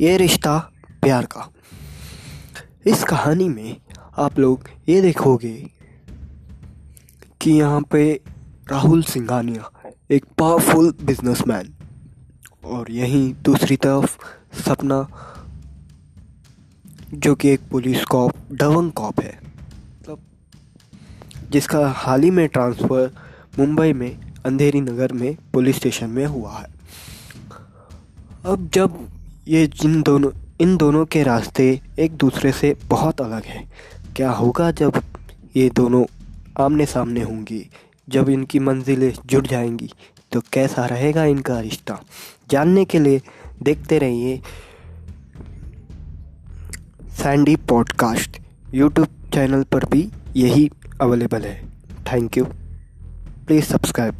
ये रिश्ता प्यार का। इस कहानी में आप लोग ये देखोगे कि यहाँ पे राहुल सिंघानिया, एक पावरफुल बिजनेसमैन और यहीं दूसरी तरफ़ सपना, जो कि एक पुलिस कॉप डवंग कॉप है। मतलब जिसका हाल ही में ट्रांसफ़र मुंबई में, अंधेरी नगर में पुलिस स्टेशन में हुआ है। अब जब ये जिन दोनों, इन दोनों के रास्ते एक दूसरे से बहुत अलग हैं। क्या होगा जब ये दोनों आमने सामने होंगी? जब इनकी मंजिलें जुड़ जाएँगी तो कैसा रहेगा इनका रिश्ता? जानने के लिए देखते रहिए सैंडी पॉडकास्ट यूट्यूब चैनल पर भी यही अवेलेबल है। Thank you please subscribe